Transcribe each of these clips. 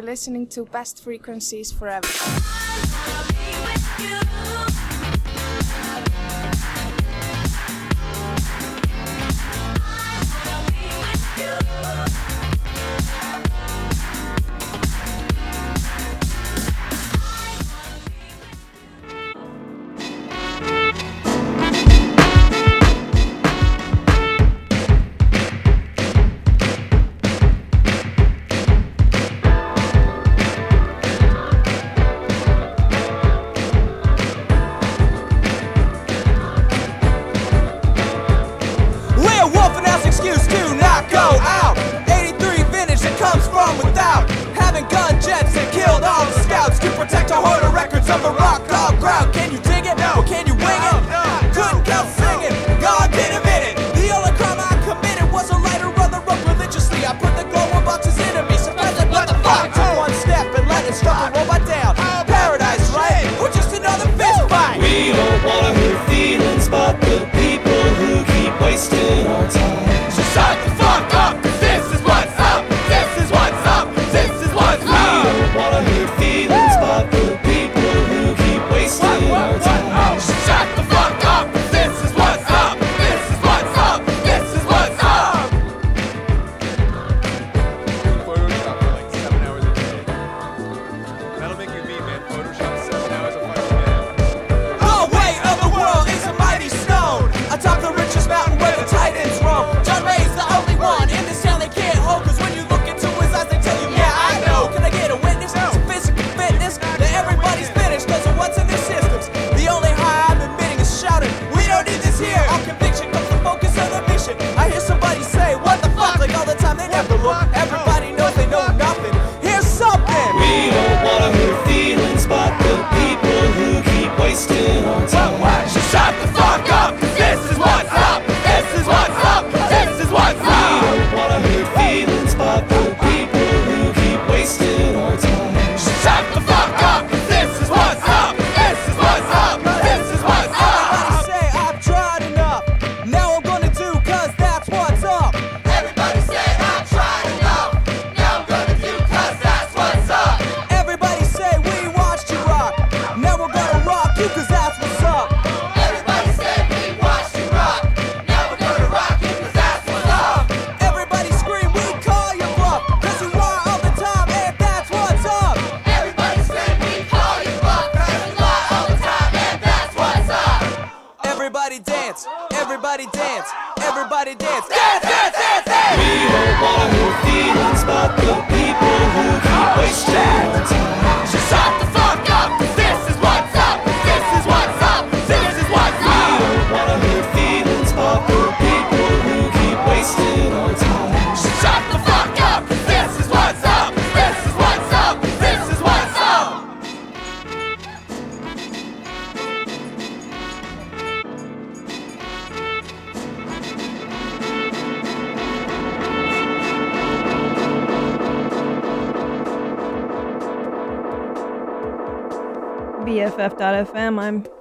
You're listening to Best Frequencies Forever.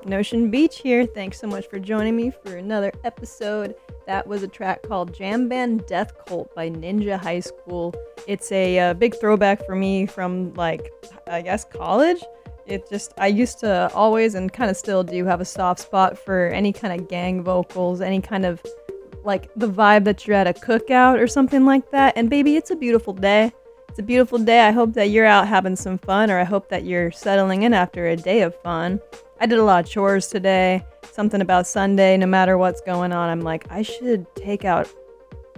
Nocean Beach here. Thanks so much for joining me for another episode. That was a track called Jam Band Death Cult by Ninja High School. It's a uh, big throwback for me from, like, I guess college. It just, I used to always and kind of still do have a soft spot for any kind of gang vocals, any kind of like the vibe that you're at a cookout or something like that. And baby, it's a beautiful day. It's a beautiful day. I hope that you're out having some fun, or I hope that you're settling in after a day of fun. I did a lot of chores today. Something about Sunday, no matter what's going on, I'm like, I should take out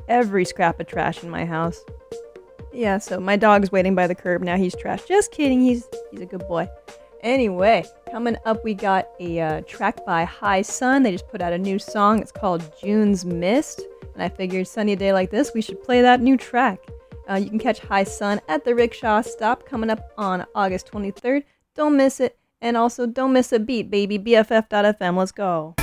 every scrap of trash in my house. Yeah, so my dog's waiting by the curb now. He's trash. Just kidding. He's he's a good boy. Anyway, coming up, we got a uh, track by High Sunn. They just put out a new song. It's called June's Mist. And I figured, sunny day like this, we should play that new track. Uh, you can catch High Sunn at the Rickshaw Stop coming up on August 23rd. Don't miss it. And also, don't miss a beat, baby. BFF.fm. Let's go.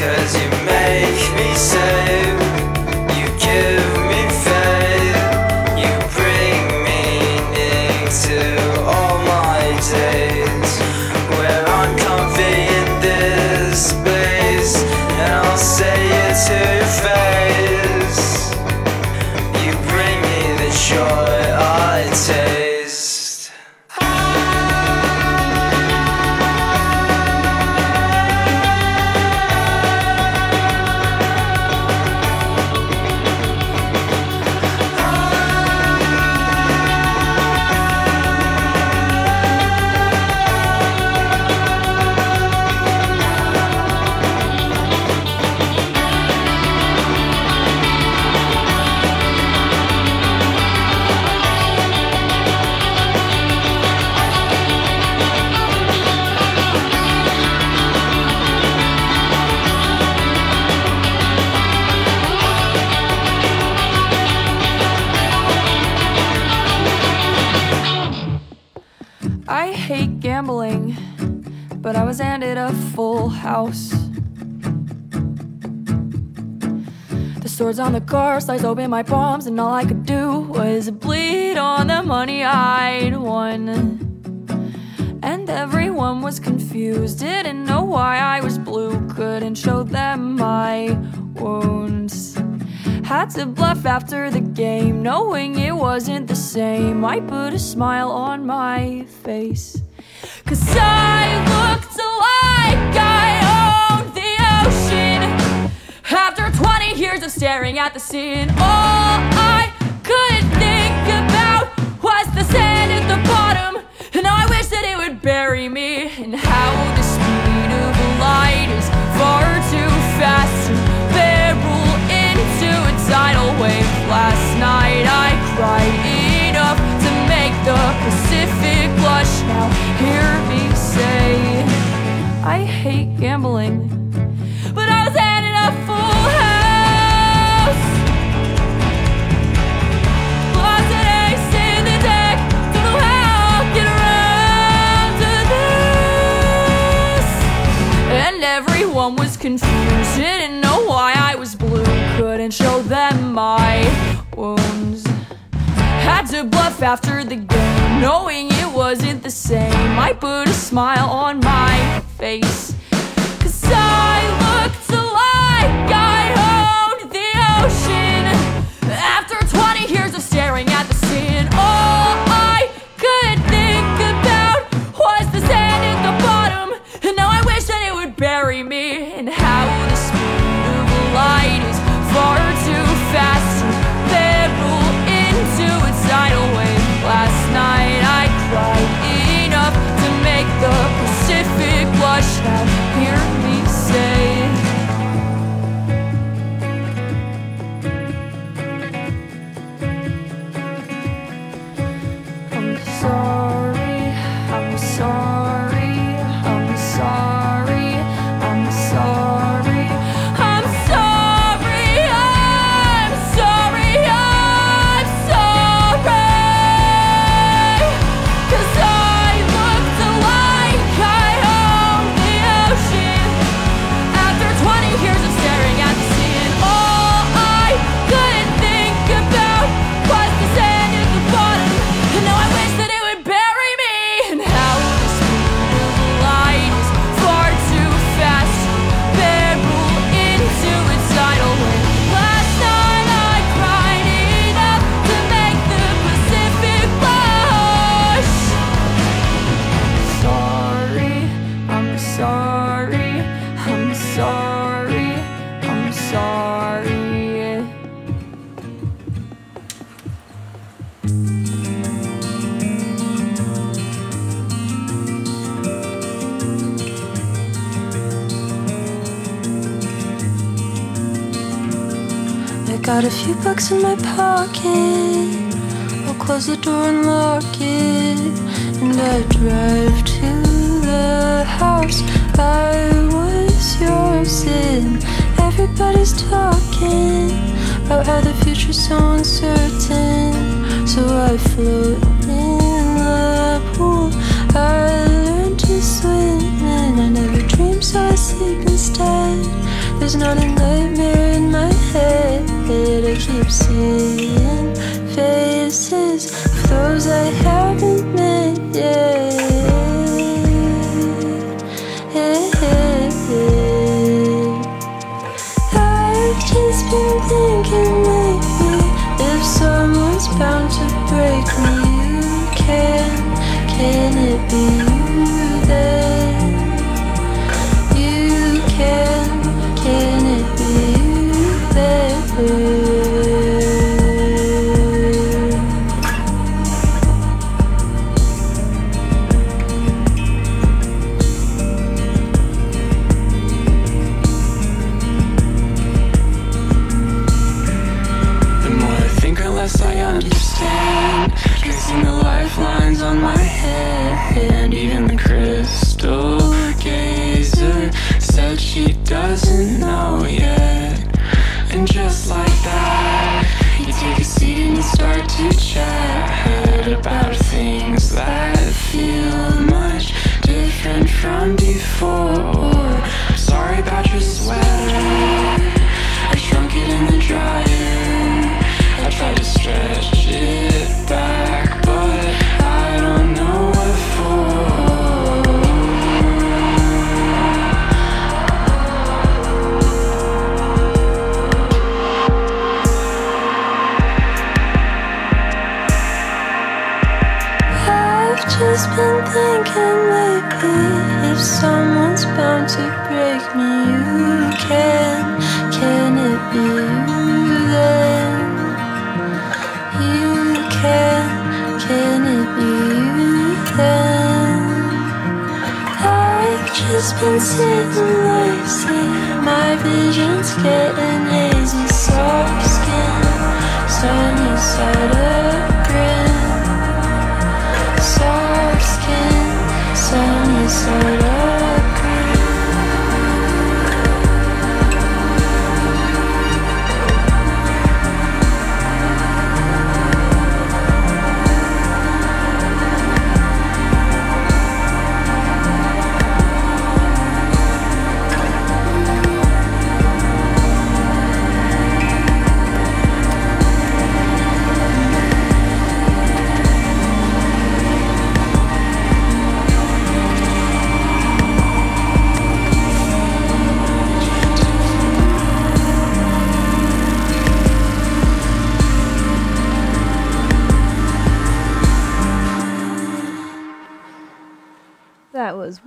Cause you make me save. Sliced open my palms, and all I could do was bleed on the money I'd won. And everyone was confused, didn't know why I was blue, couldn't show them my wounds. Had to bluff after the game, knowing it wasn't the same. I put a smile on my face. Cause I looked years of staring at the scene, all I could think about was the sand at the bottom. And I wish that it would bury me. And how the speed of light is far too fast to barrel into a tidal wave. Last night I cried enough to make the Pacific blush. Now hear my wounds. Had to bluff after the game, knowing it wasn't the same. I put a smile on my face. Cause I looked like I owned the ocean. After 20 years of staring at the scene, all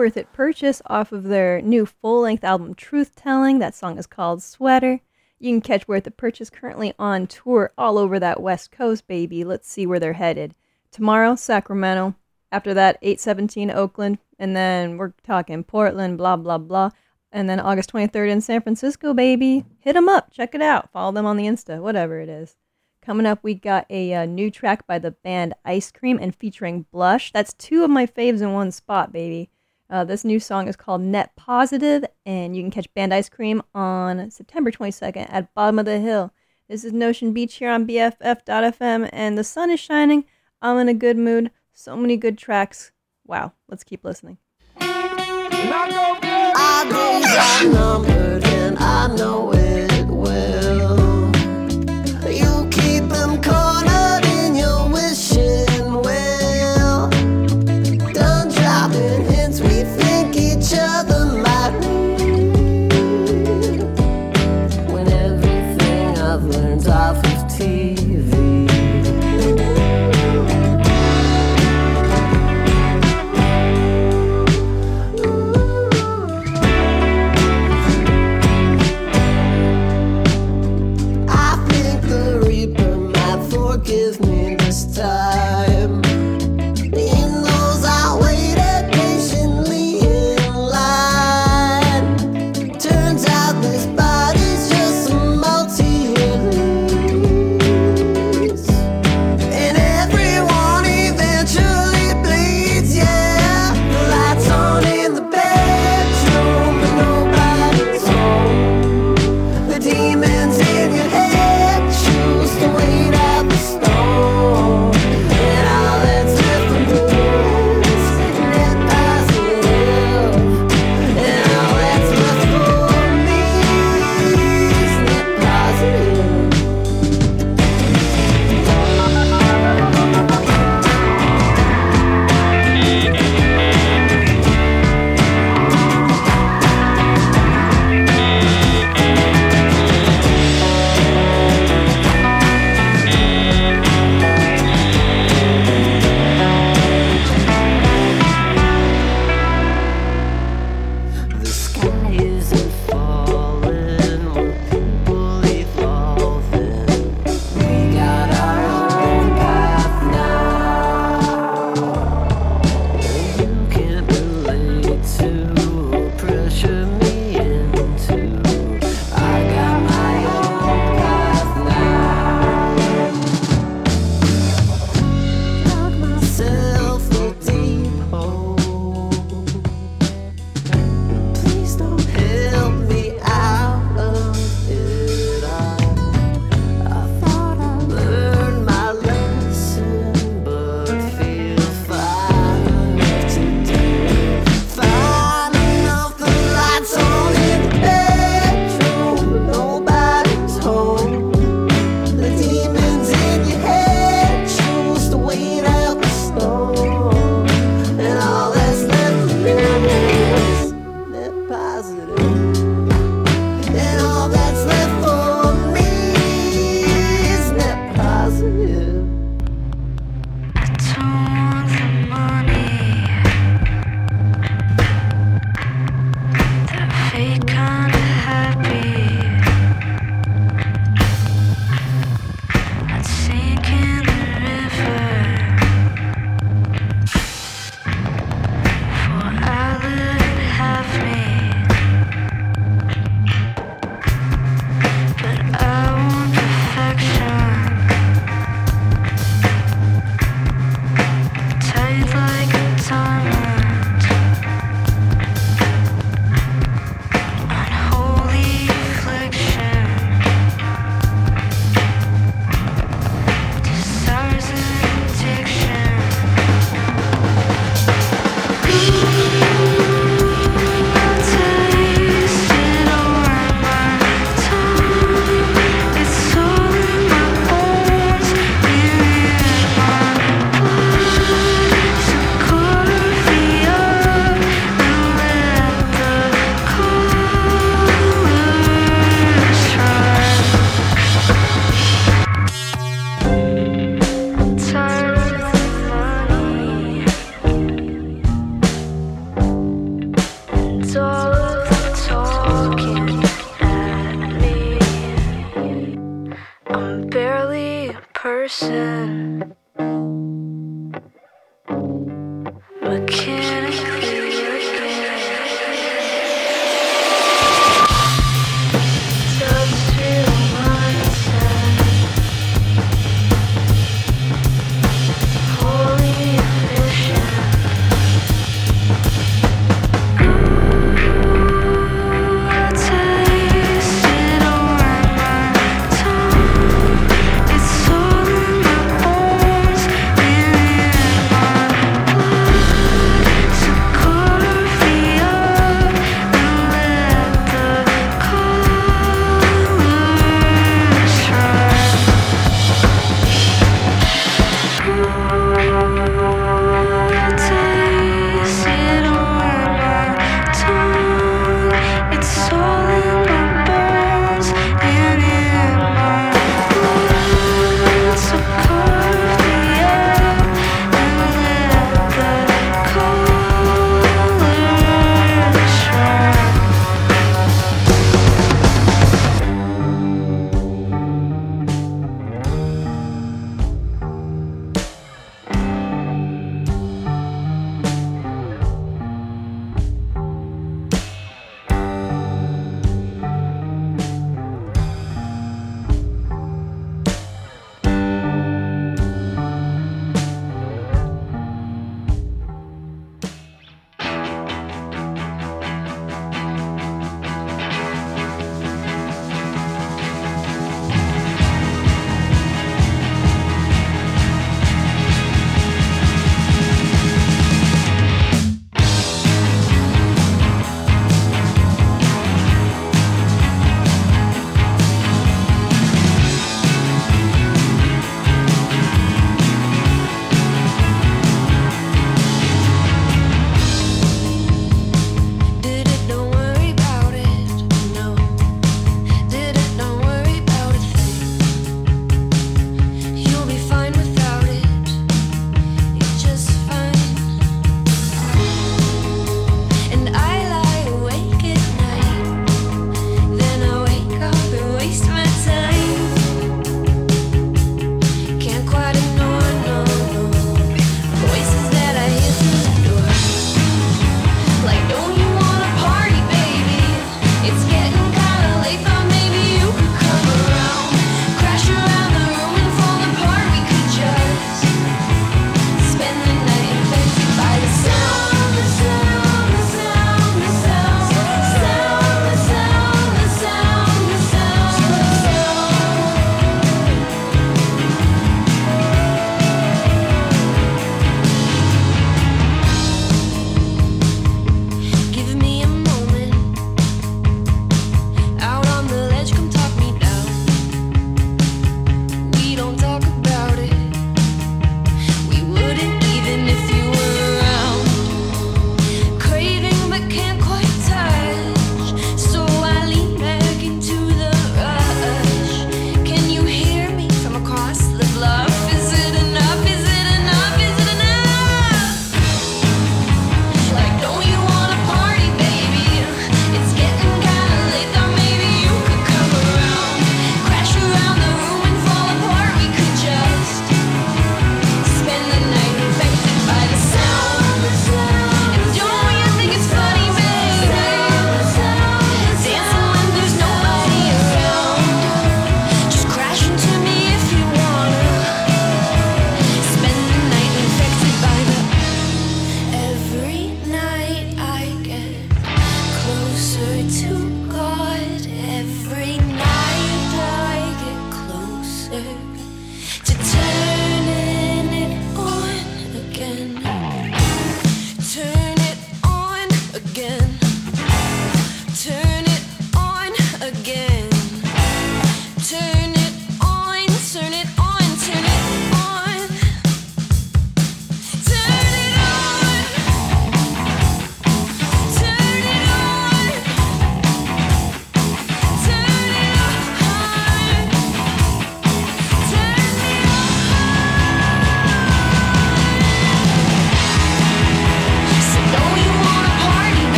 Worthitpurchase off of their new full length album Truth Telling. That song is called Sweater. You can catch Worthitpurchase currently on tour all over that West Coast, baby. Let's see where they're headed. Tomorrow, Sacramento. After that, 817 Oakland. And then we're talking Portland, blah, blah, blah. And then August 23rd in San Francisco, baby. Hit them up. Check it out. Follow them on the Insta, whatever it is. Coming up, we got a uh, new track by the band Icecream and featuring Blushh. That's two of my faves in one spot, baby. Uh, this new song is called Net Positive, and you can catch Band Icecream on September 22nd at Bottom of the Hill. This is Nocean Beach here on BFF.fm, and the sun is shining. I'm in a good mood. So many good tracks. Wow, let's keep listening. I know it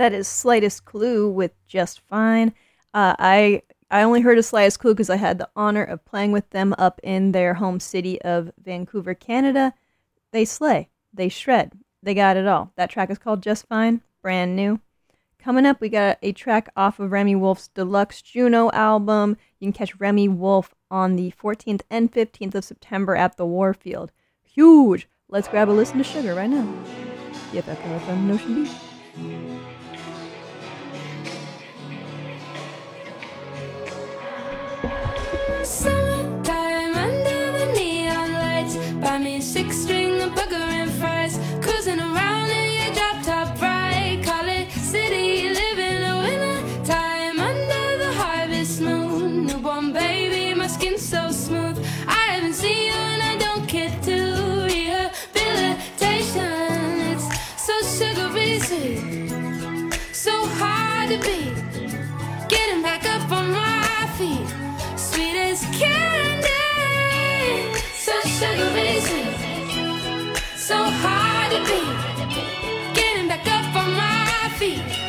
that is slightest clue with just fine. Uh, I I only heard of slightest clue because I had the honor of playing with them up in their home city of Vancouver, Canada. They slay, they shred, they got it all. That track is called Just Fine, brand new. Coming up, we got a track off of Remi Wolf's deluxe Juno album. You can catch Remi Wolf on the 14th and 15th of September at the Warfield. Huge! Let's grab a listen to Sugar right now. BFF.FM, Nocean Beach. summer. so hard to be. Getting back up on my feet.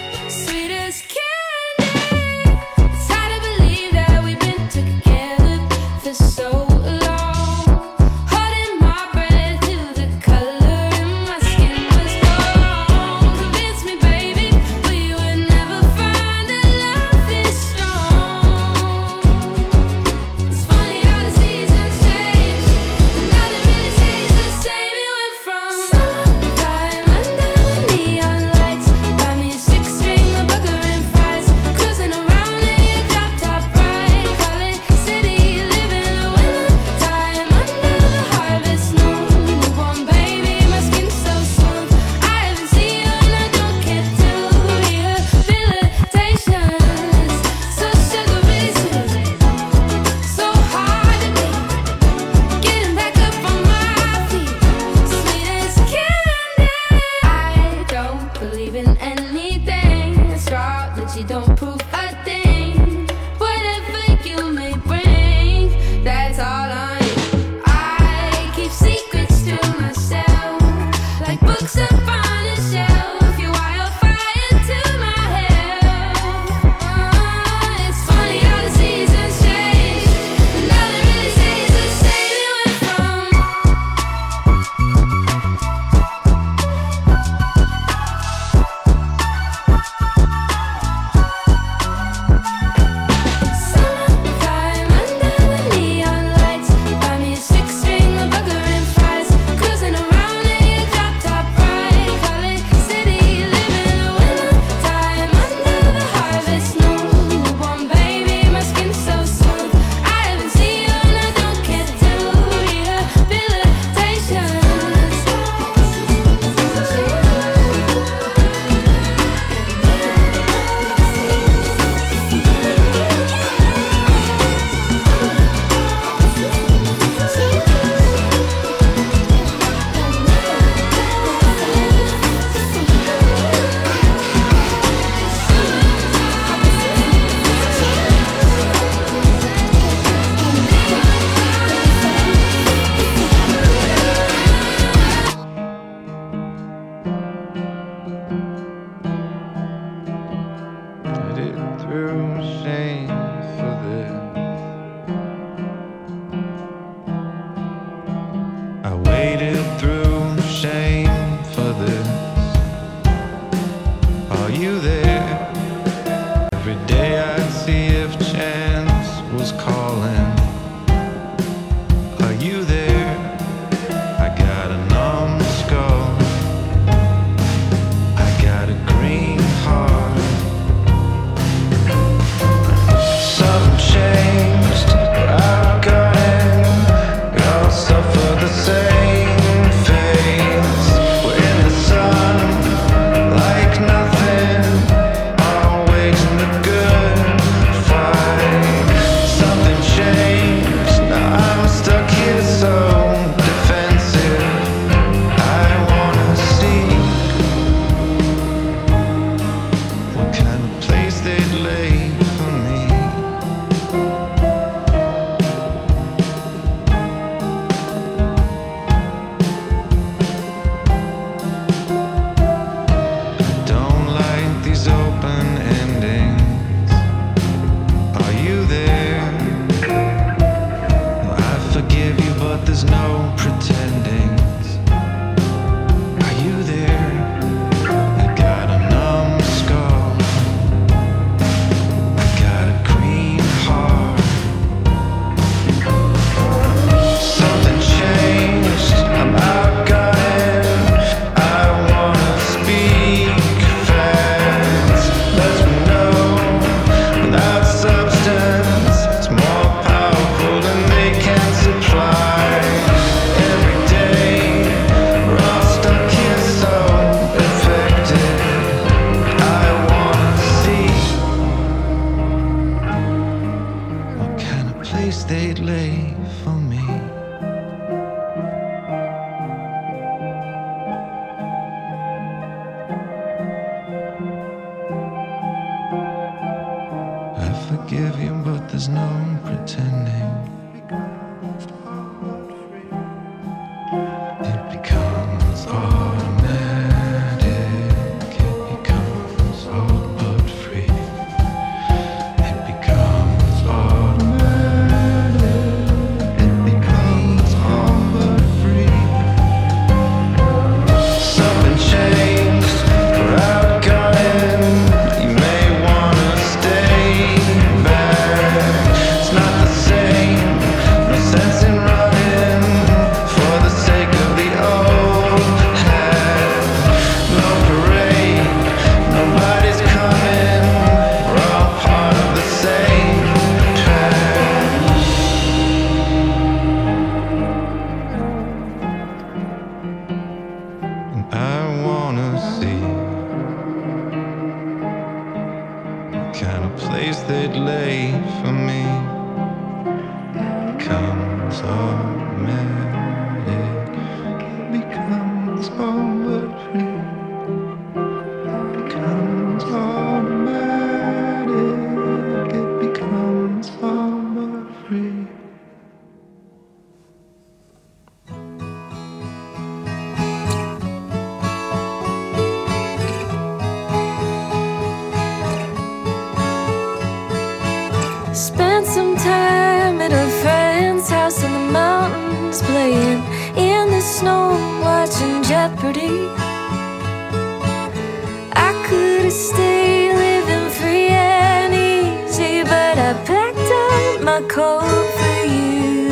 my coat for you.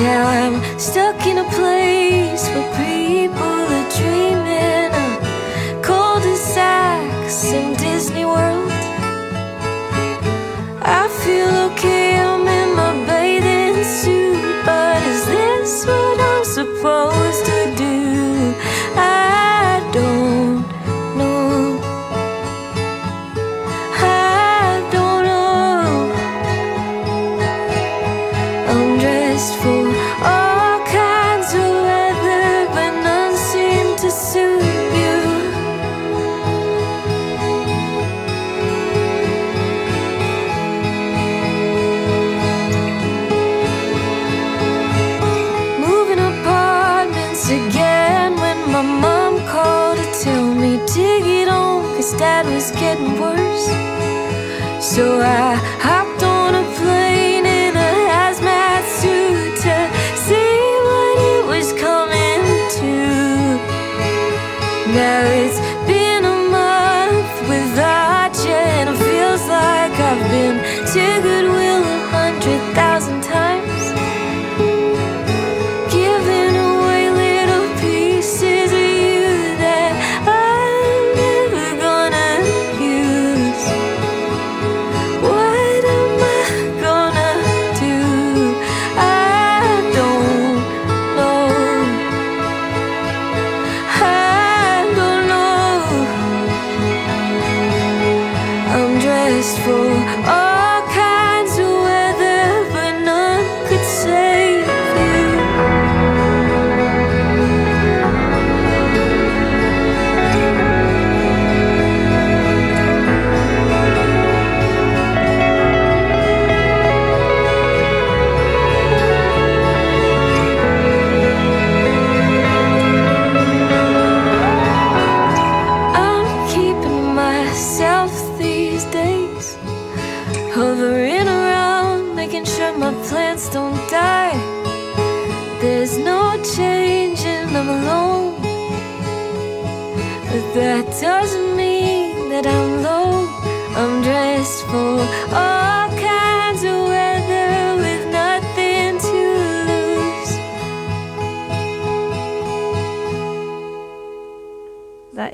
Now I'm stuck in a place where people are dreaming. so I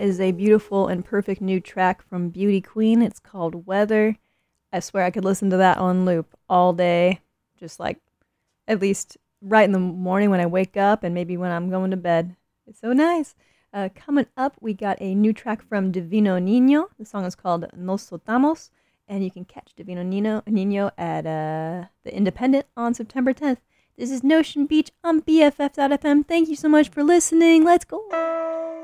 is a beautiful and perfect new track from Beauty Queen. It's called Weather. I swear I could listen to that on loop all day, just like at least right in the morning when I wake up and maybe when I'm going to bed. It's so nice. Uh, coming up, we got a new track from Divino Nino. The song is called Nos Soltamos, and you can catch Divino Nino, Nino at uh, The Independent on September 10th. This is Nocean Beach on BFF.fm. Thank you so much for listening. Let's go.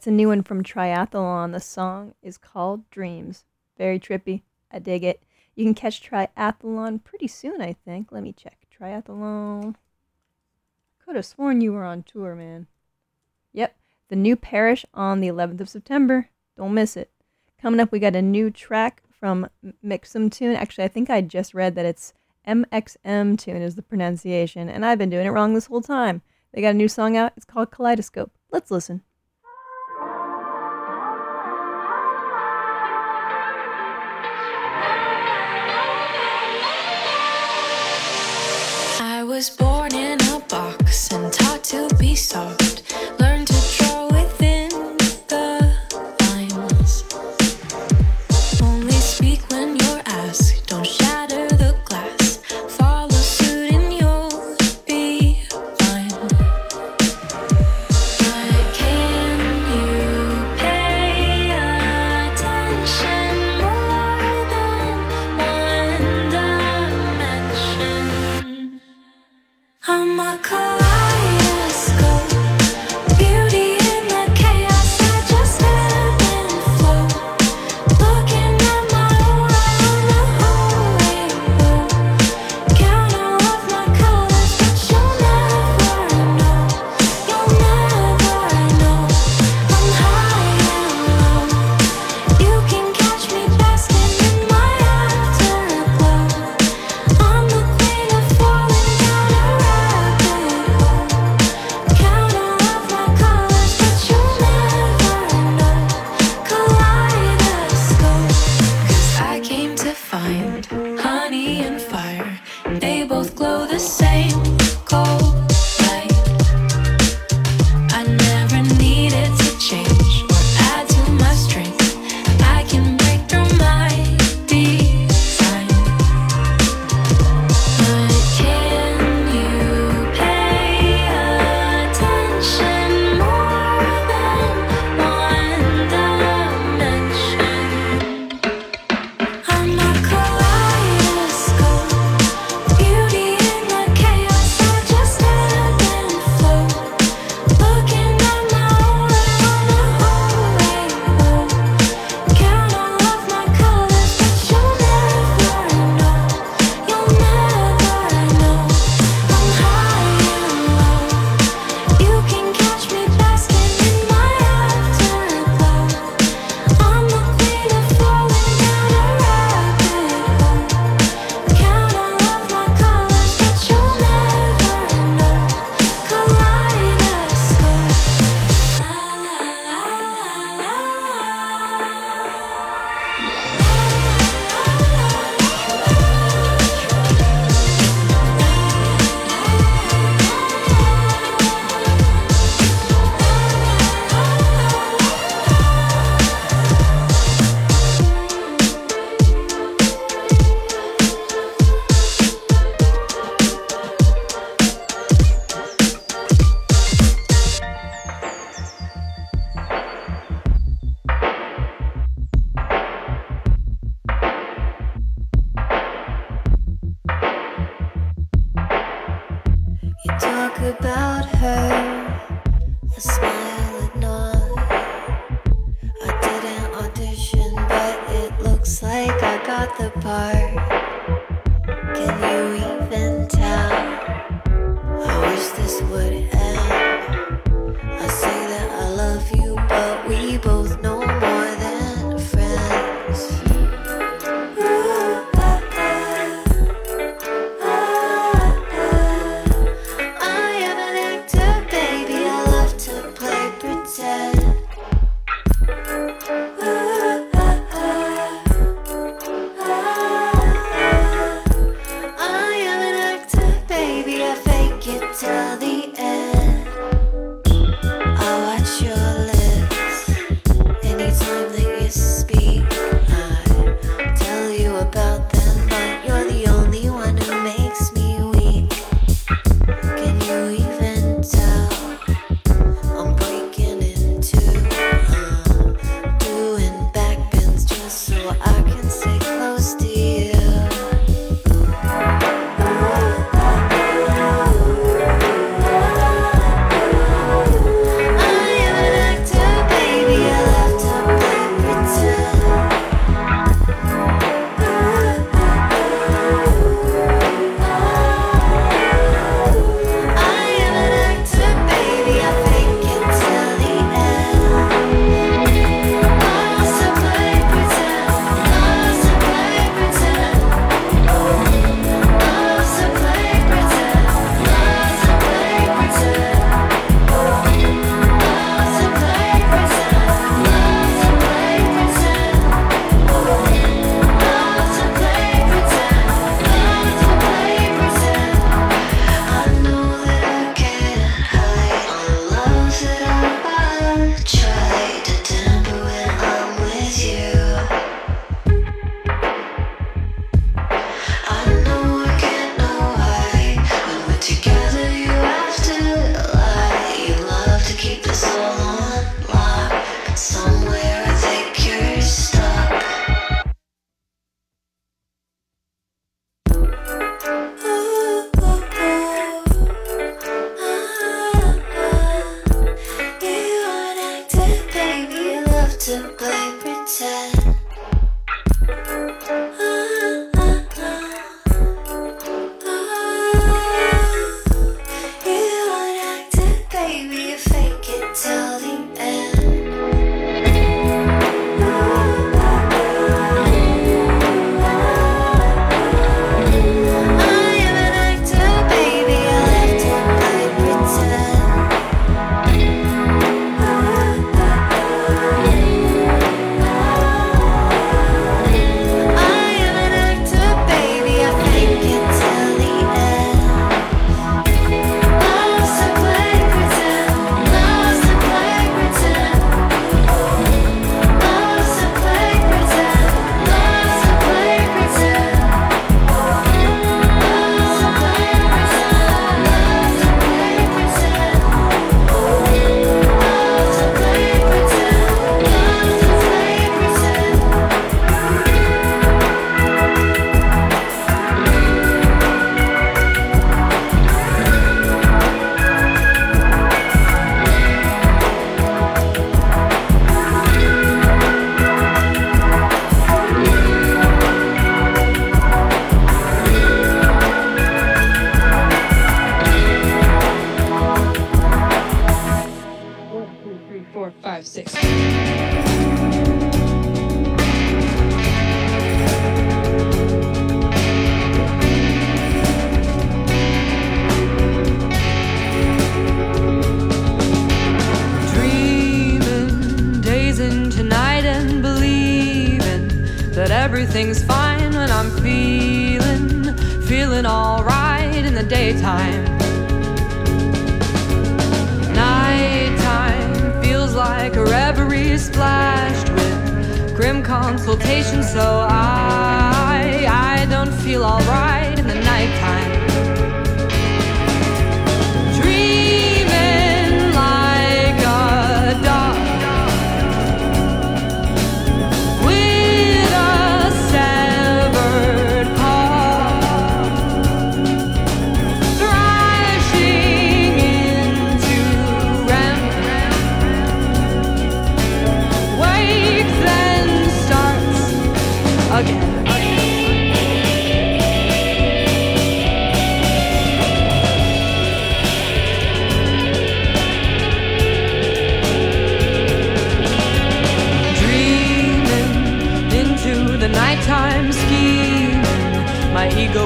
That's a new one from Triathlon. The song is called Dreams. Very trippy. I dig it. You can catch Triathlon pretty soon, I think. Let me check. Triathlon. Could have sworn you were on tour, man. Yep, the new parish on the 11th of September. Don't miss it. Coming up, we got a new track from mxmtoon. Actually, I think I just read that it's MXM Tune is the pronunciation, and I've been doing it wrong this whole time. They got a new song out. It's called Kaleidoscope. Let's listen. was born in a box and taught to be soft.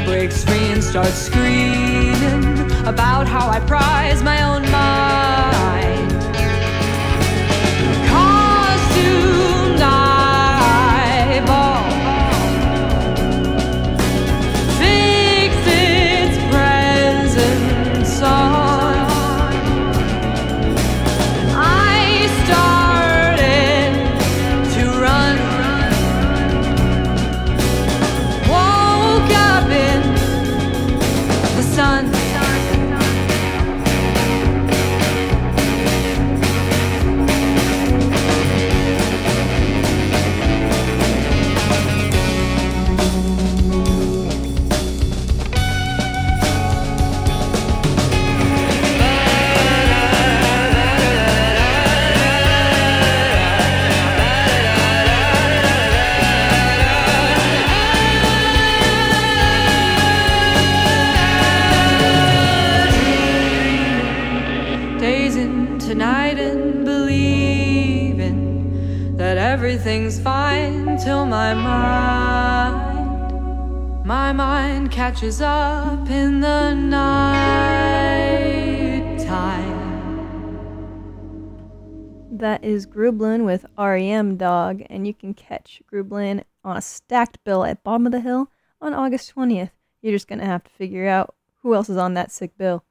Breaks free and starts screaming about how I prize my own catches up in the night time. That is Grublin with REM Dog, and you can catch Grublin on a stacked bill at Bottom of the Hill on August 20th. You're just going to have to figure out who else is on that sick bill.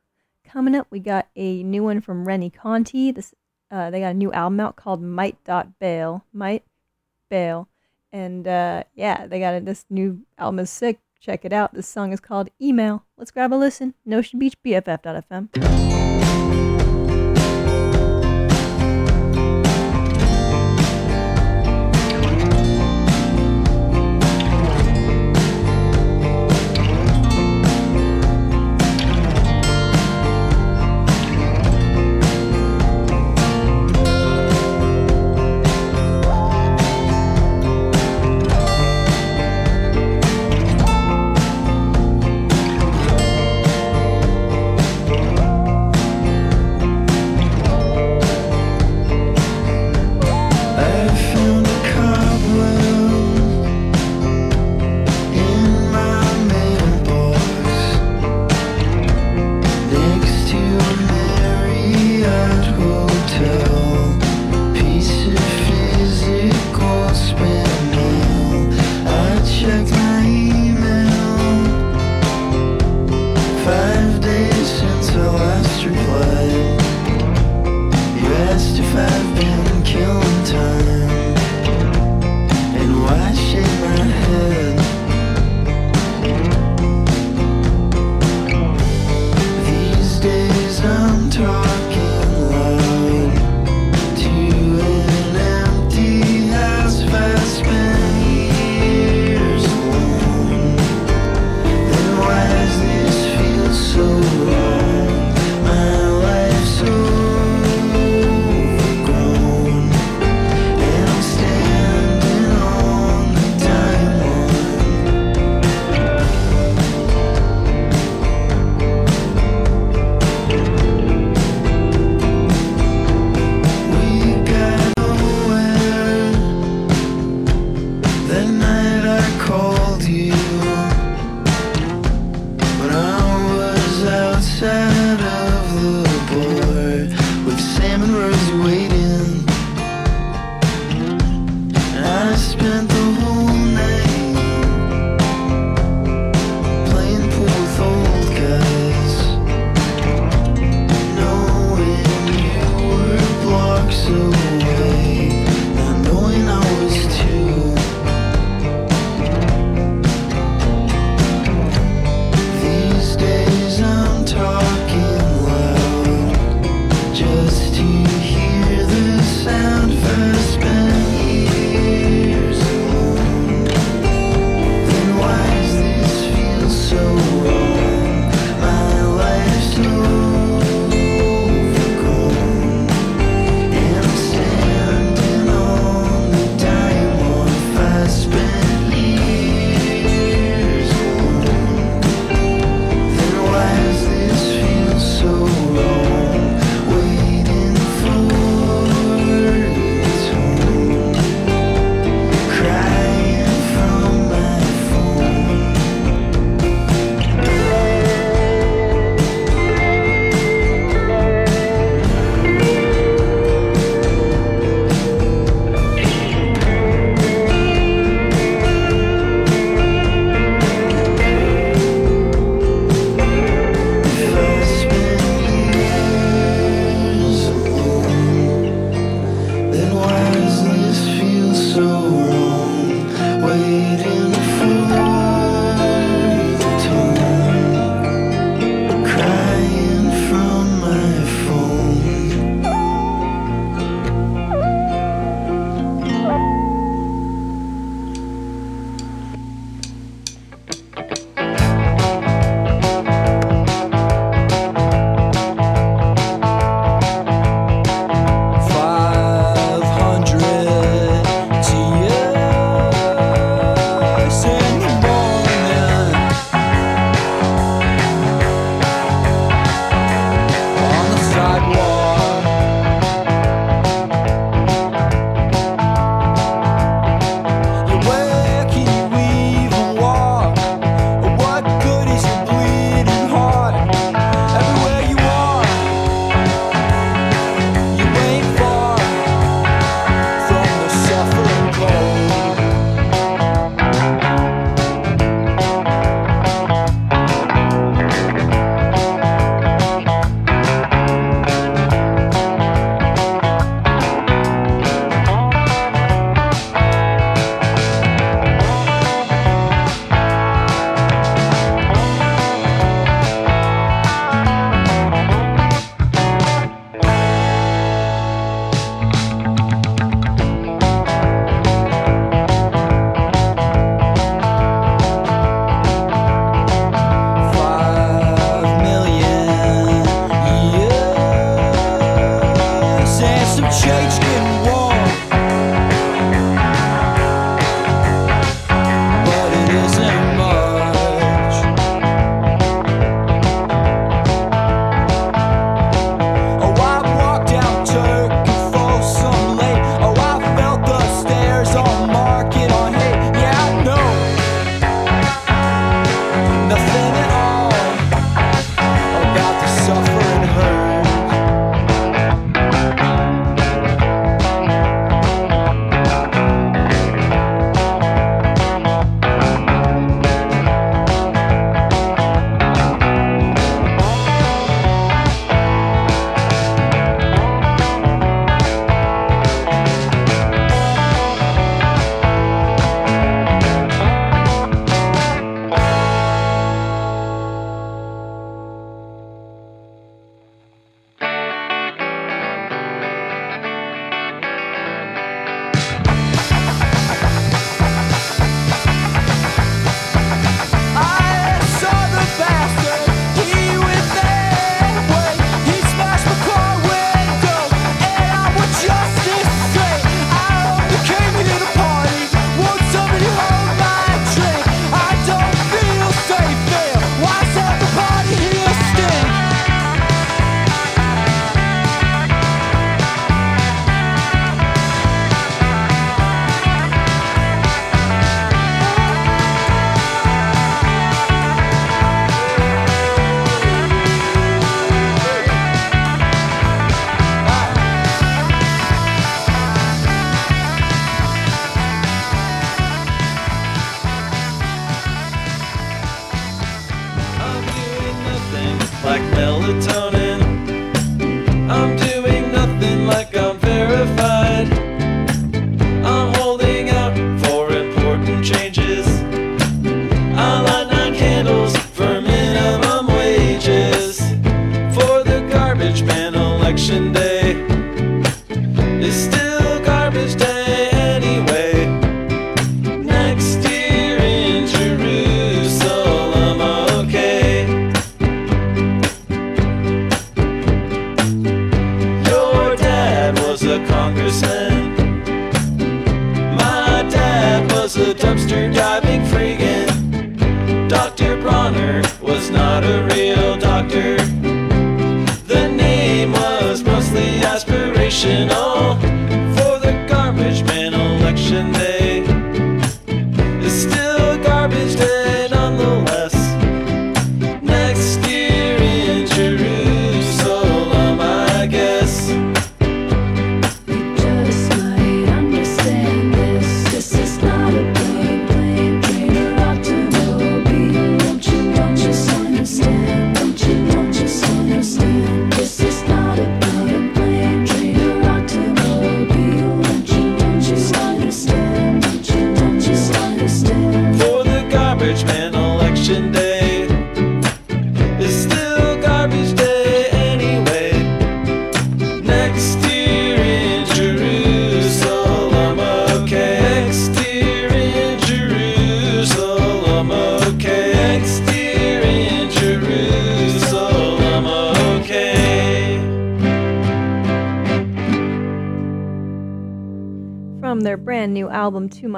Coming up, we got a new one from Rennie Conti. This uh, They got a new album out called Might Dot Bail. Might Bail. And uh, yeah, they got a, this new album is sick. Check it out. This song is called Email. Let's grab a listen. Nocean Beach BFF.fm.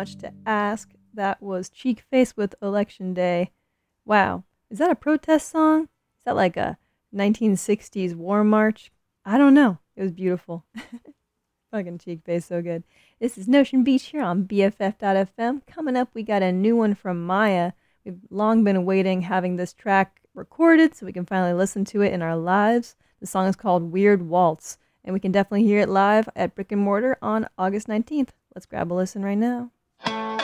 Much to Ask, that was Cheek Face with Election Day. Wow. Is that a protest song? Is that like a 1960s war march? I don't know. It was beautiful. Fucking Cheek Face, so good. This is Nocean Beach here on BFF.fm. Coming up, we got a new one from Maya. We've long been awaiting having this track recorded so we can finally listen to it in our lives. The song is called Weird Waltz, and we can definitely hear it live at Brick and Mortar on August 19th. Let's grab a listen right now. Thank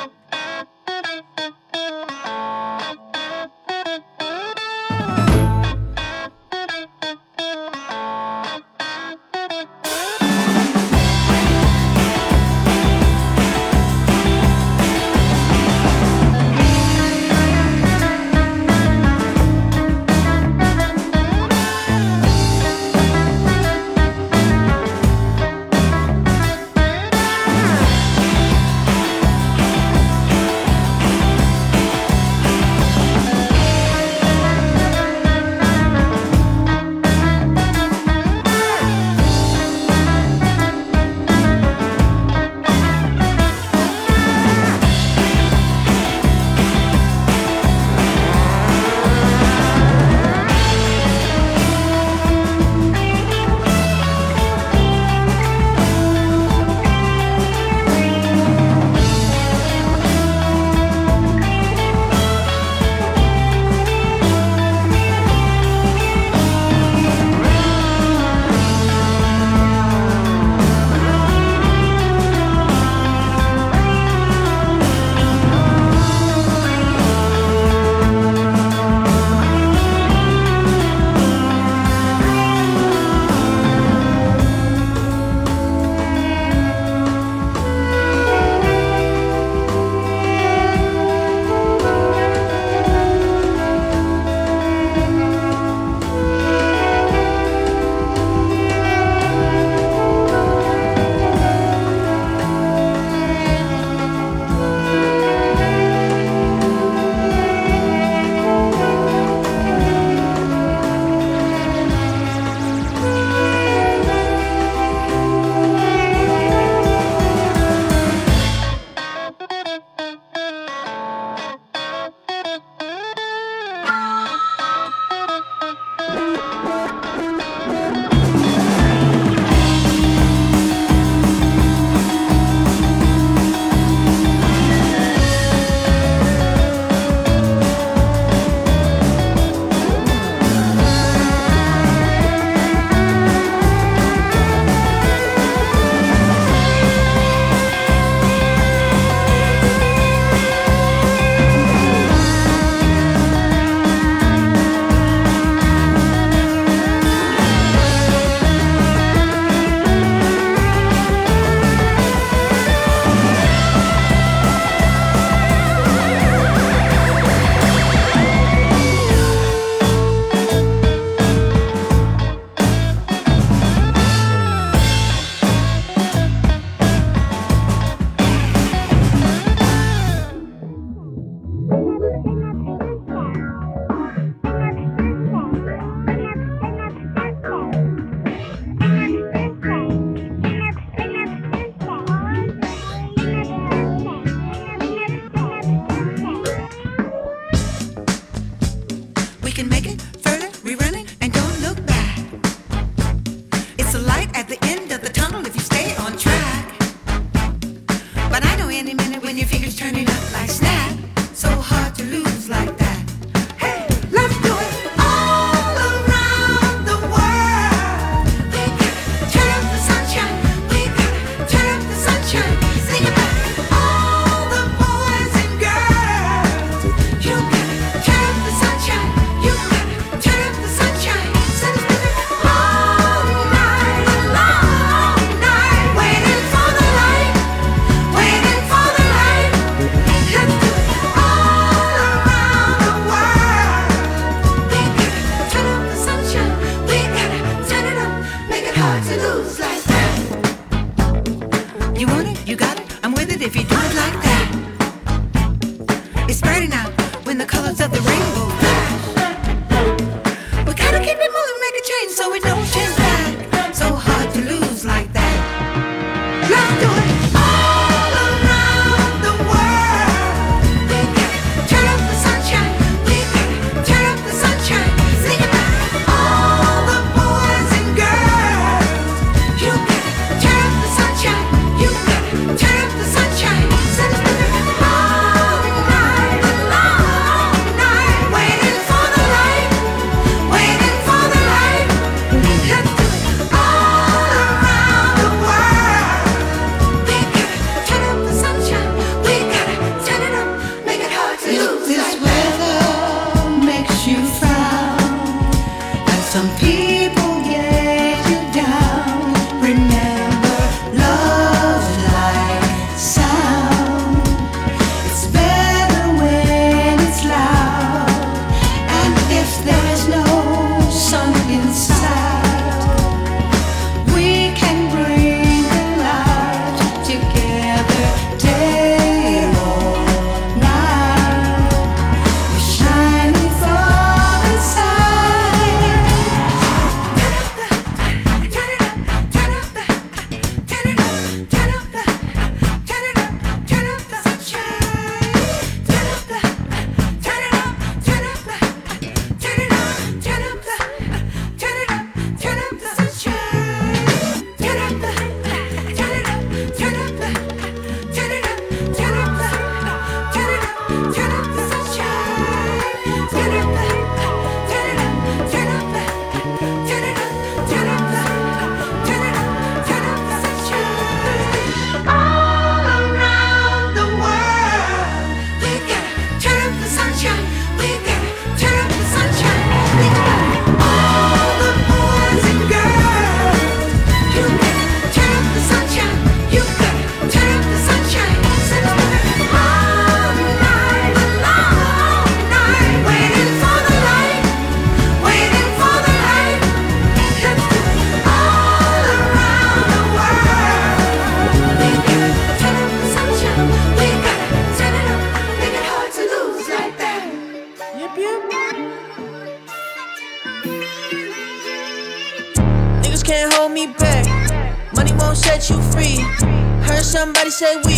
somebody say we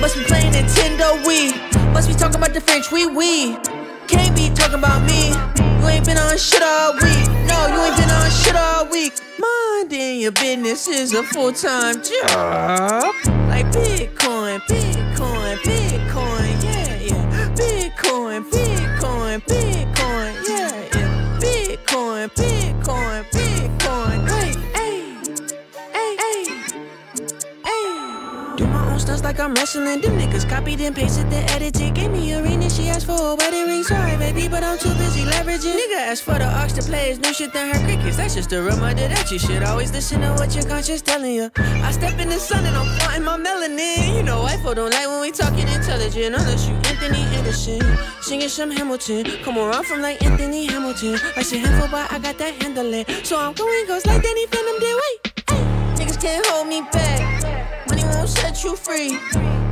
must be playing Nintendo Wii Must be talking about the French We we Can't be talking about me. You ain't been on shit all week. No, you ain't been on shit all week. Minding your business is a full time job. Like Bitcoin, Bitcoin, Bitcoin, I'm wrestling. Them niggas copied and pasted the edited. Gave me a ring and she asked for a wedding ring. Sorry, baby, but I'm too busy leveraging. Nigga asked for the aux to play his new shit than her crickets. That's just a reminder that you should always listen to what your conscience telling you. I step in the sun and I'm fronting my melanin. You know, wifo don't like when we talking intelligent. Unless you Anthony Anderson. Singing some Hamilton. Come around from like Anthony Hamilton. I say handful, but I got that handle it. So I'm going ghost like Danny Phantom did. Wait, hey. Niggas can't hold me back. Won't set you free.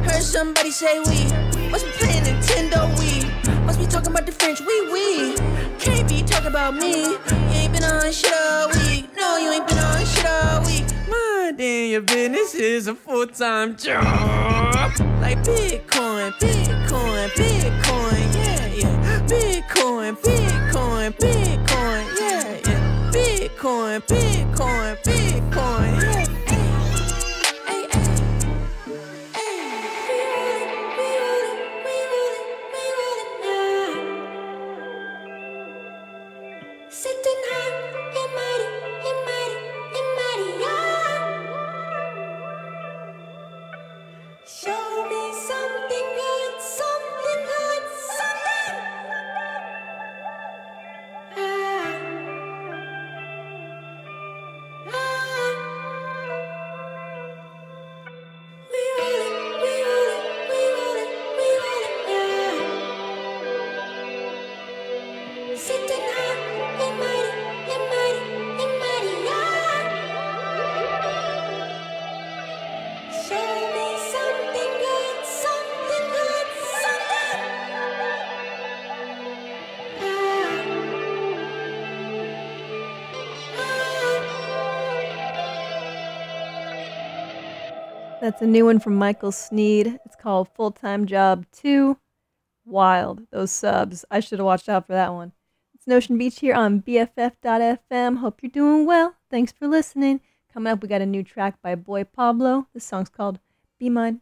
Heard somebody say we must be playing Nintendo Wii. Must be talking about the French wee wee. Can't be talking about me. You ain't been on shit all week. No, you ain't been on shit all week. Minding your business is a full time job. Like Bitcoin, Bitcoin, Bitcoin, yeah, yeah. Bitcoin, Bitcoin, Bitcoin, yeah, yeah. Bitcoin, Bitcoin, Bitcoin, yeah. That's a new one from Michael Sneed. It's called Full Time Job 2. Wild, those subs. I should have watched out for that one. It's Nocean Beach here on BFF.FM. Hope you're doing well. Thanks for listening. Coming up, we got a new track by Boy Pablo. This song's called Be Mine.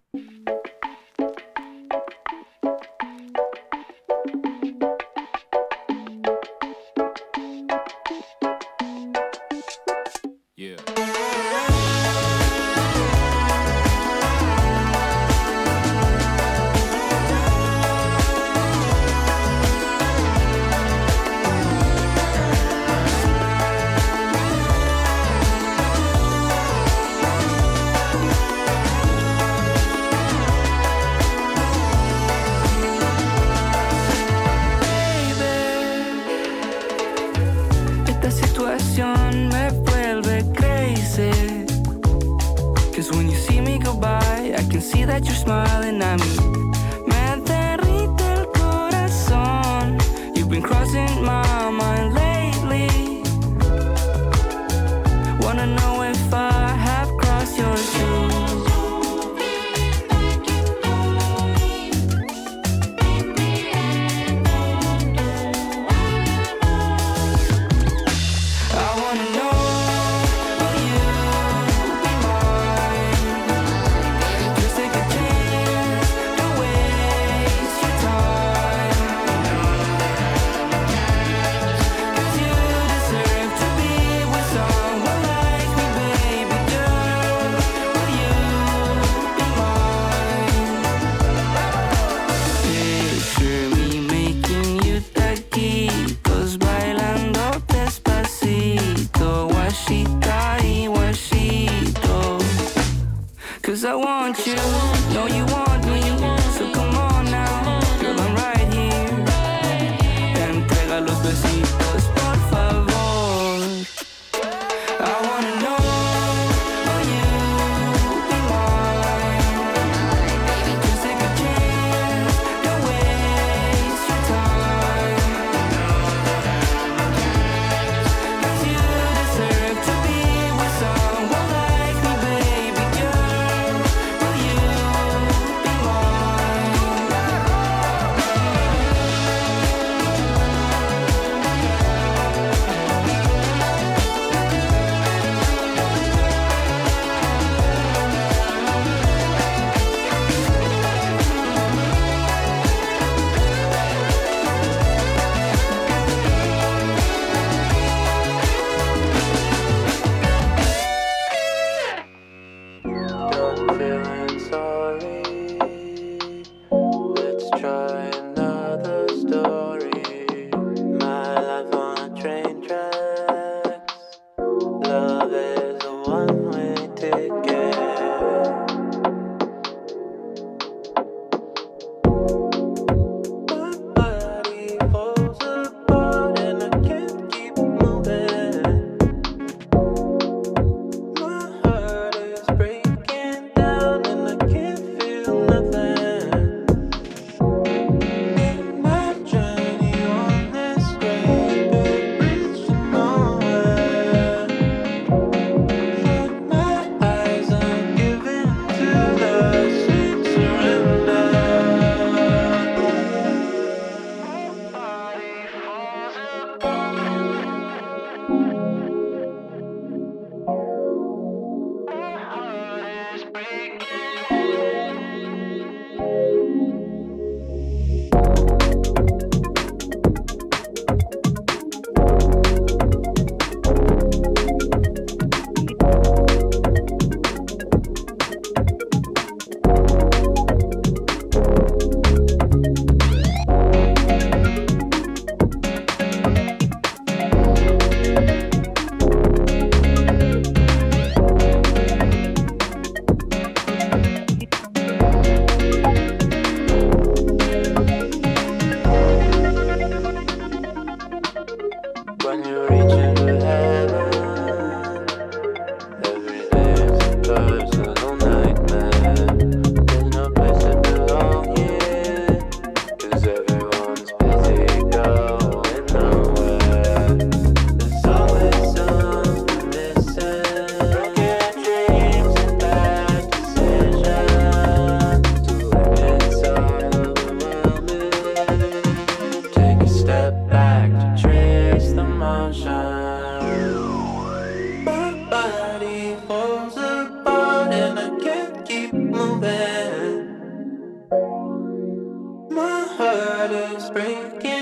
Heart is breaking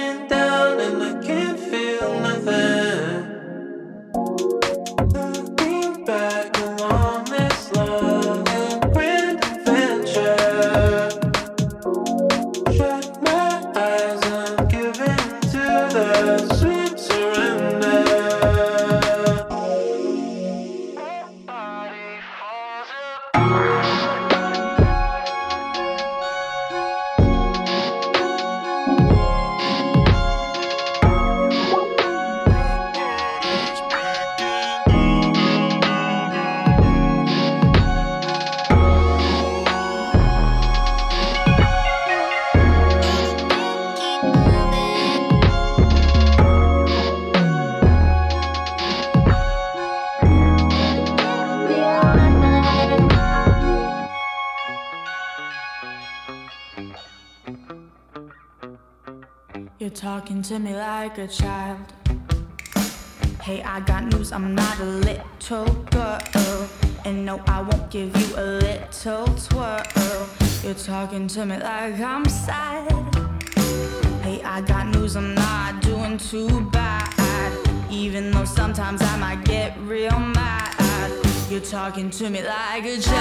talking to me like a child.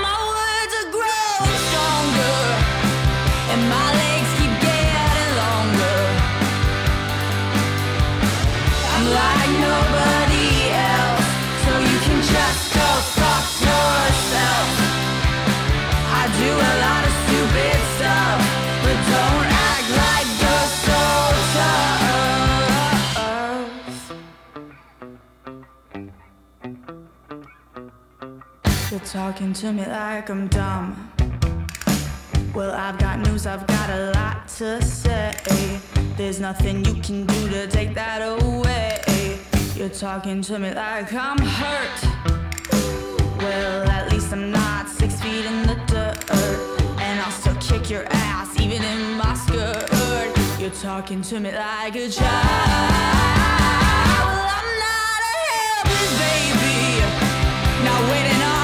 My words are growing stronger. And my talking to me like I'm dumb. Well, I've got news, I've got a lot to say. There's nothing you can do to take that away. You're talking to me like I'm hurt. Well, at least I'm not six feet in the dirt. And I'll still kick your ass, even in my skirt. You're talking to me like a child. Well, I'm not a helpless baby. Not waiting on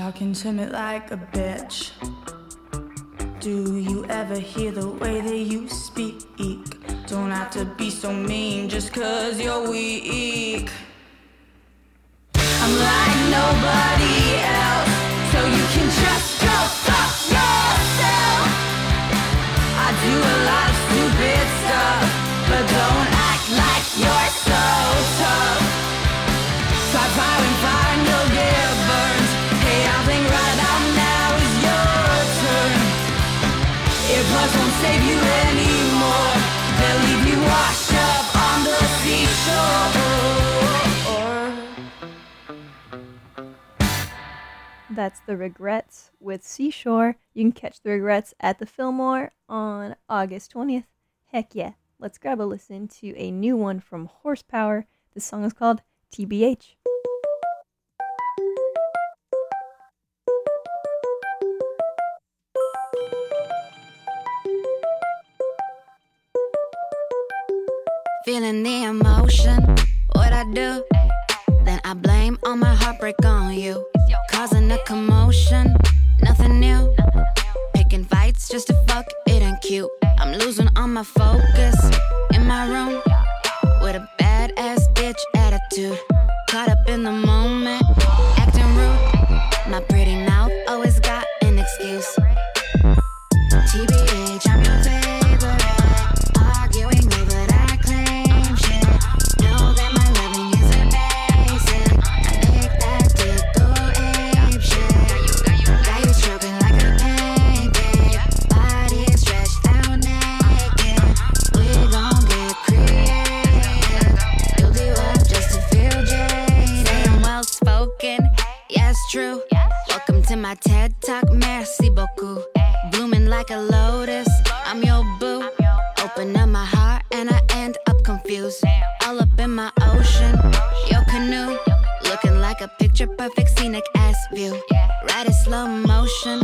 talking to me like a bitch. Do you ever hear the way that you speak? Don't have to be so mean just cause you're weak. I'm like nobody else, so you can just That's The Regrets with Seashore. You can catch The Regrets at the Fillmore on August 20th. Heck yeah. Let's grab a listen to a new one from Horsepower. This song is called TBH. Feeling the emotion, what I do? Then I blame all my heartbreak on you causing a commotion. Nothing new. Picking fights just to fuck, it ain't cute. I'm losing all my focus in my room with a badass bitch attitude. my TED Talk, merci beaucoup. Blooming like a lotus, I'm your boo. Open up my heart and I end up confused. All up in my ocean, your canoe. Looking like a picture perfect scenic ass view. Ride it slow motion.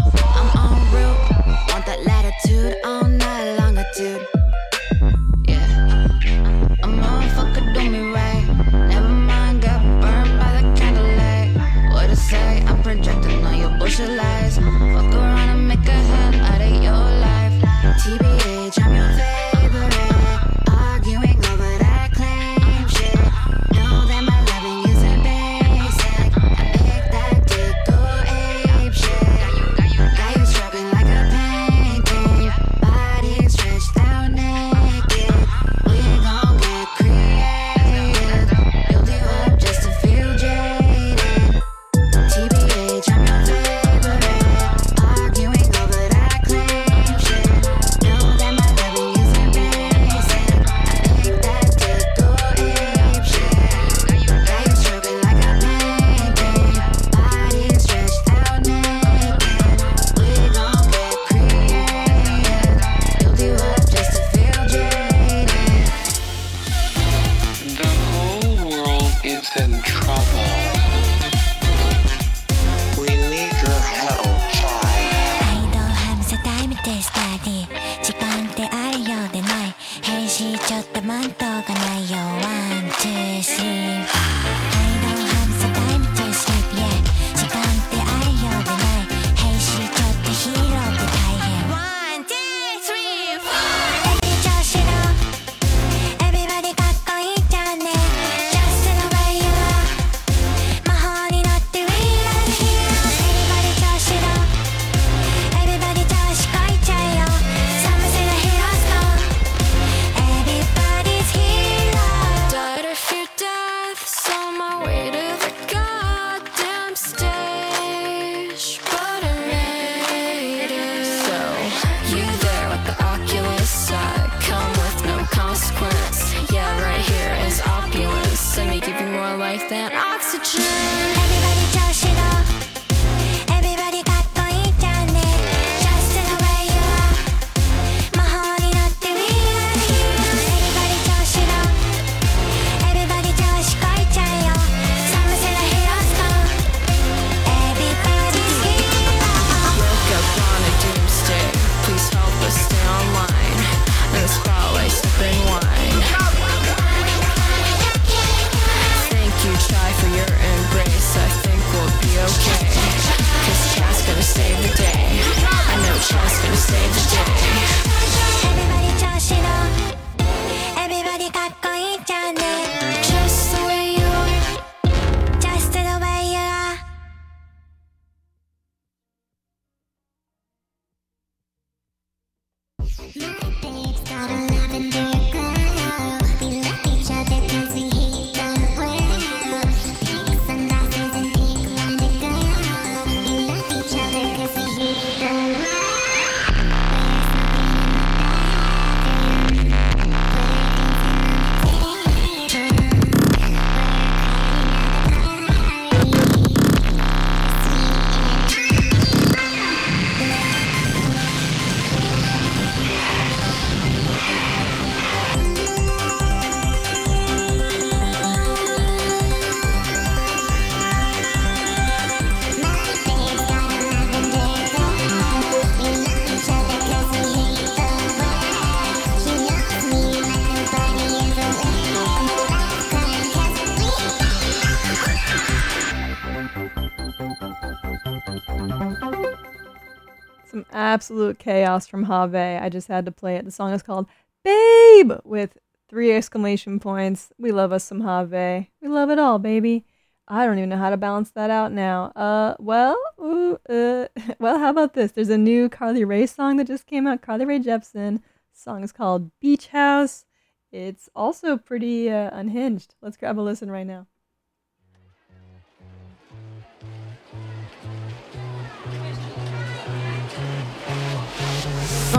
absolute chaos from Have. I just had to play it. The song is called Babe with three exclamation points. We love us some Have. We love it all, baby. I don't even know how to balance that out now. Uh, well, ooh, uh, well, how about this? There's a new Carly Rae song that just came out. Carly Rae Jepsen. The song is called Beach House. It's also pretty uh, unhinged. Let's grab a listen right now.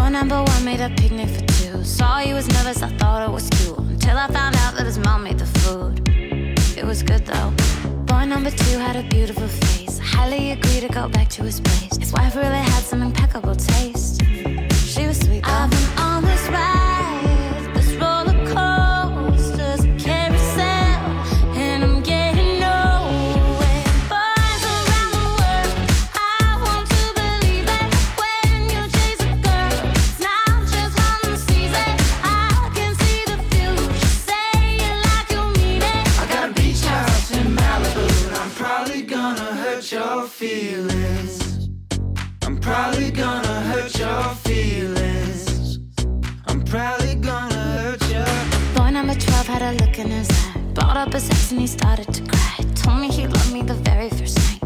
Phone number one made a picnic for two. Saw he was nervous, I thought it was cute. Until I found out that his mom made the food. It was good though. Boy number two had a beautiful face. Highly agreed to go back to his place. His wife really had some impeccable taste. Probably gonna hurt your feelings. I'm probably gonna hurt your. Boy number 12 had a look in his eye. Brought up his ex and he started to cry. Told me he loved me the very first night.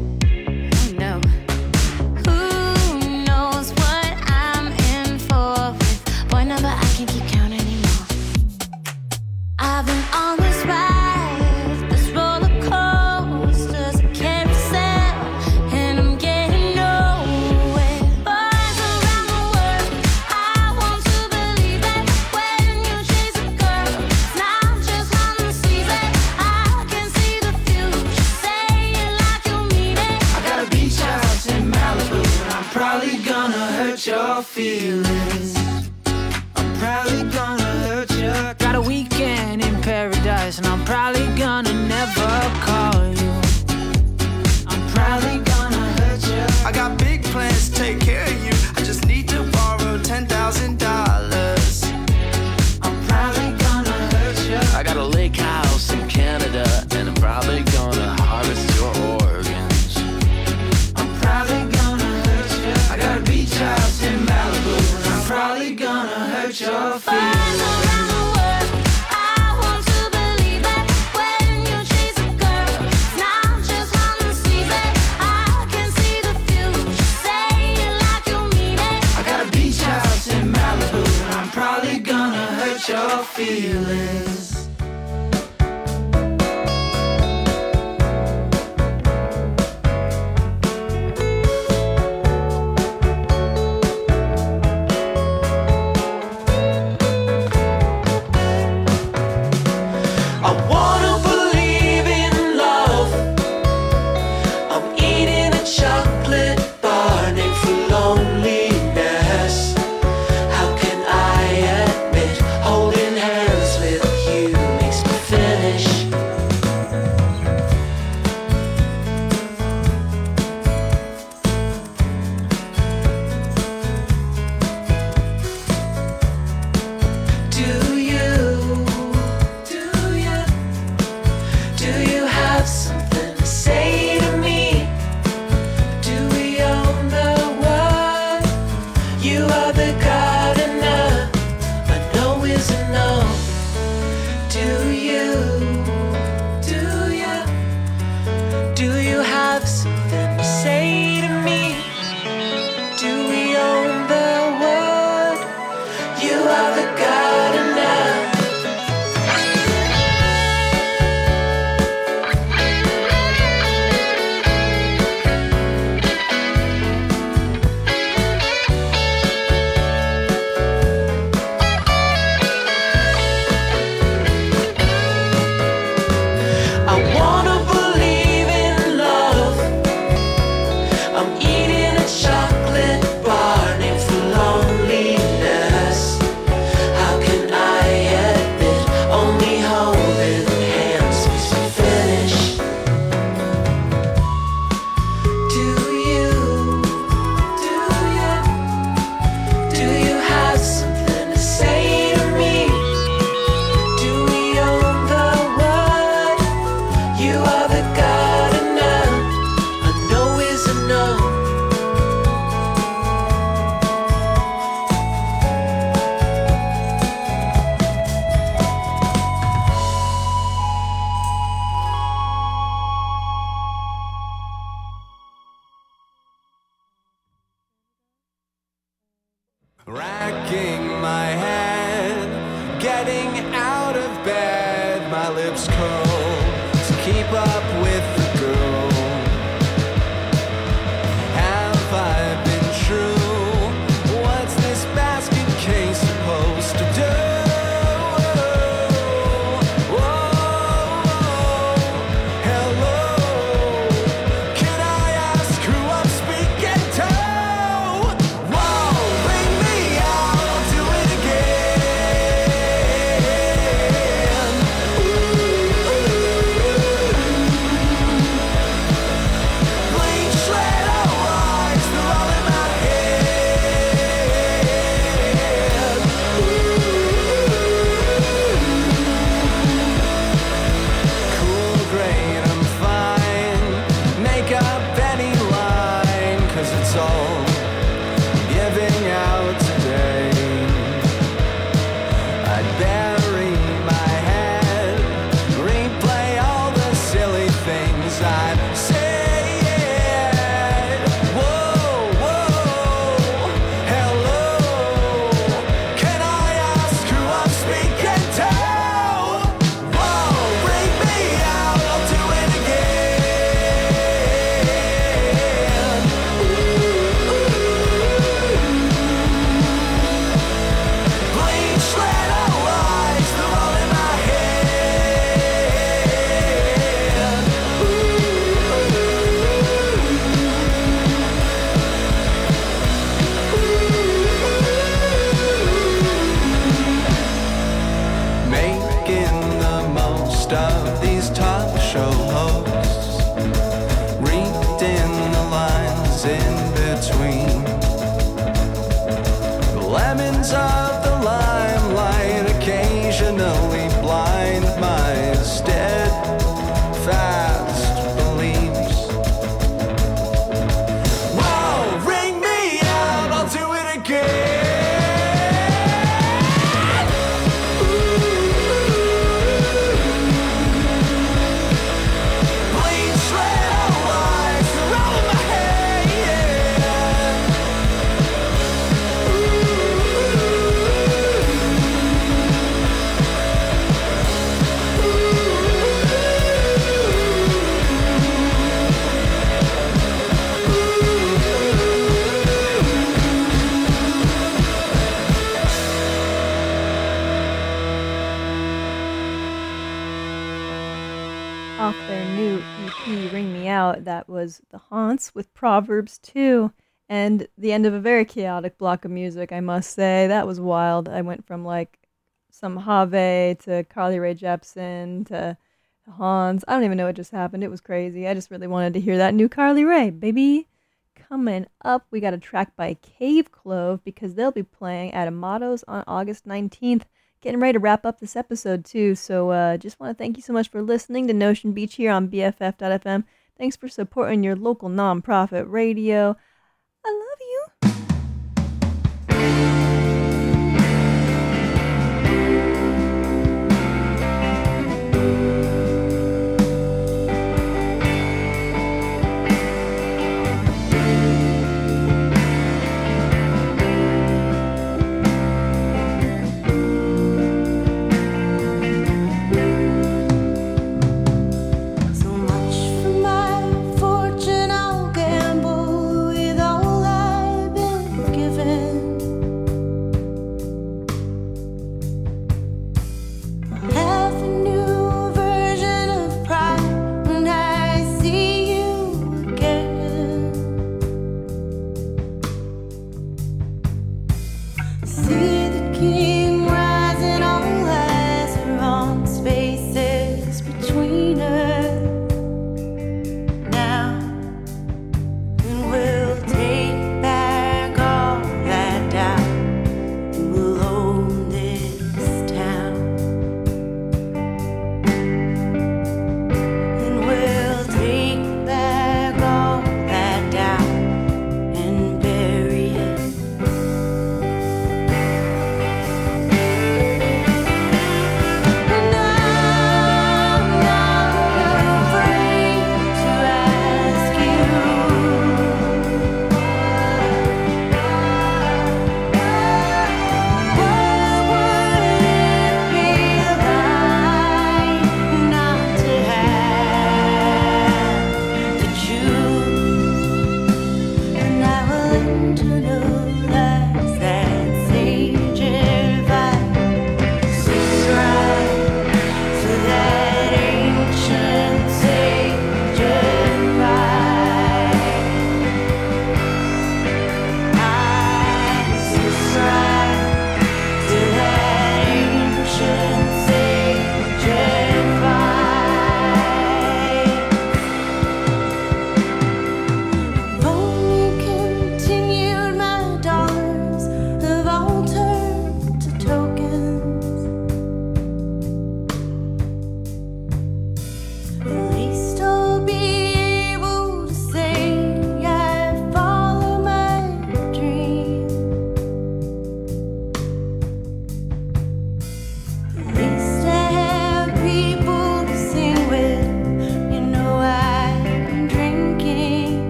With Proverbs 2. And the end of a very chaotic block of music, I must say. That was wild. I went from like some Have to Carly Rae Jepsen to Hans. I don't even know what just happened. It was crazy. I just really wanted to hear that new Carly Rae, baby. Coming up, we got a track by Cave Clove because they'll be playing at Amado's on August 19th. Getting ready to wrap up this episode too, so uh, just want to thank you so much for listening to Nocean Beach here on BFF.fm. Thanks for supporting your local nonprofit radio. I love you.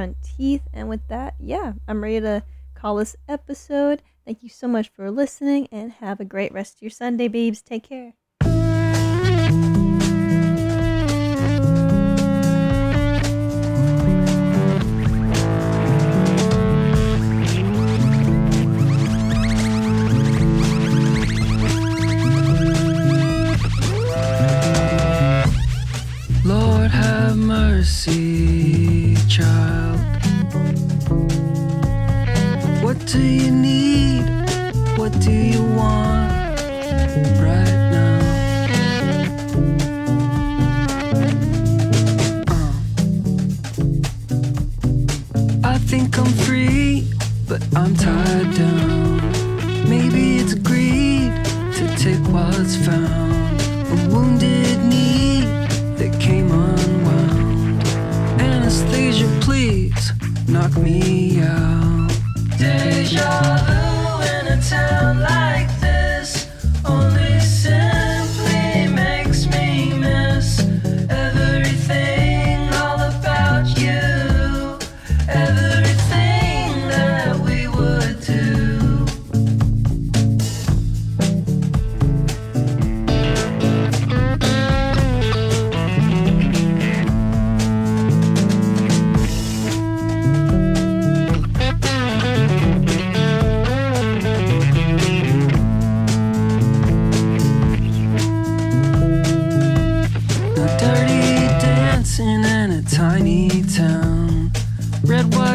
front teeth. And with that, yeah, I'm ready to call this episode. Thank you so much for listening and have a great rest of your Sunday, babes. Take care. mercy, child. do you need? What do you want right now? Uh. I think I'm free, but I'm tied down. Maybe it's greed to take what's found. A wounded knee that came unwound. Anesthesia, please knock me love.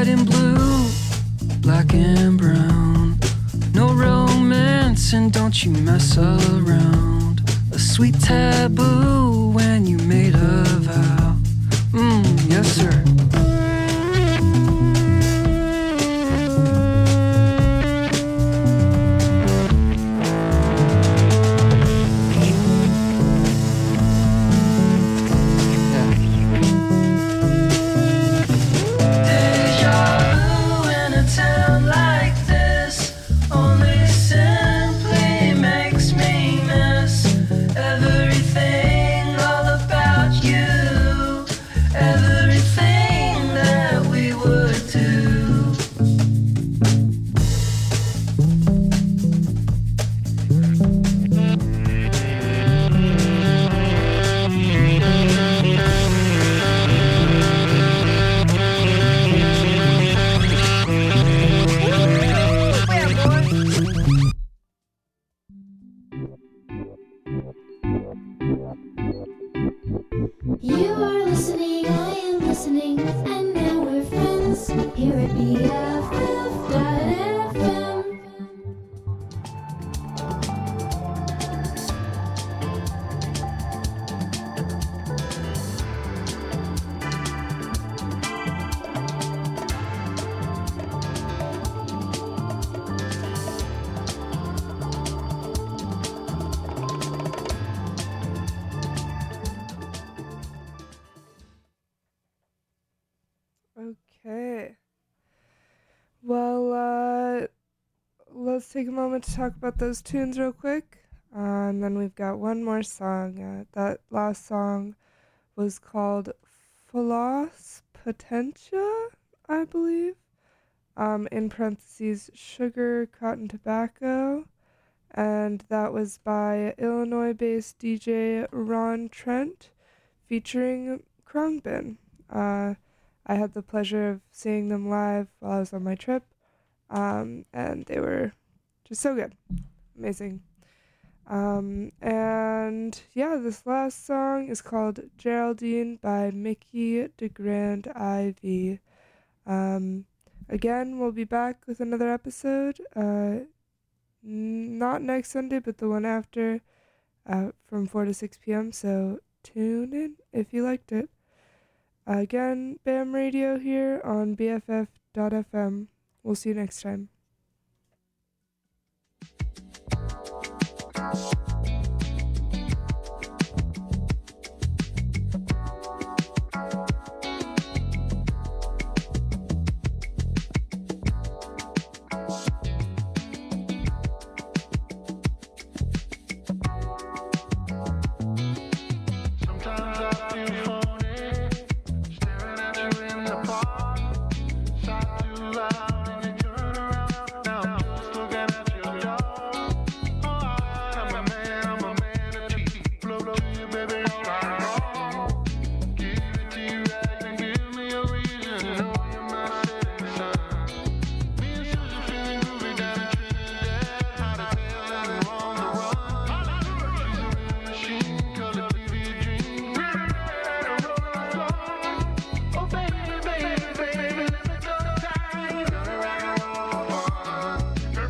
Red, and blue, black and brown. No romance, and don't you mess around. A sweet taboo when you made a vow. Mmm, yes, sir. Moment to talk about those tunes real quick. Uh, and then we've got one more song. Uh, that last song was called Flos Potentia, I believe. Um, in parentheses, Sugar Cotton Tobacco. And that was by Illinois based DJ Ron Trent featuring Khruangbin. Uh, I had the pleasure of seeing them live while I was on my trip, um, and they were just so good, amazing. Um, and yeah, this last song is called Geraldine by Mickey DeGrand Ivy. Um, again, we'll be back with another episode. Uh, n- not next Sunday, but the one after, uh, from 4 to 6 p.m. So tune in if you liked it. Again, BAM Radio here on BFF.fm. We'll see you next time. you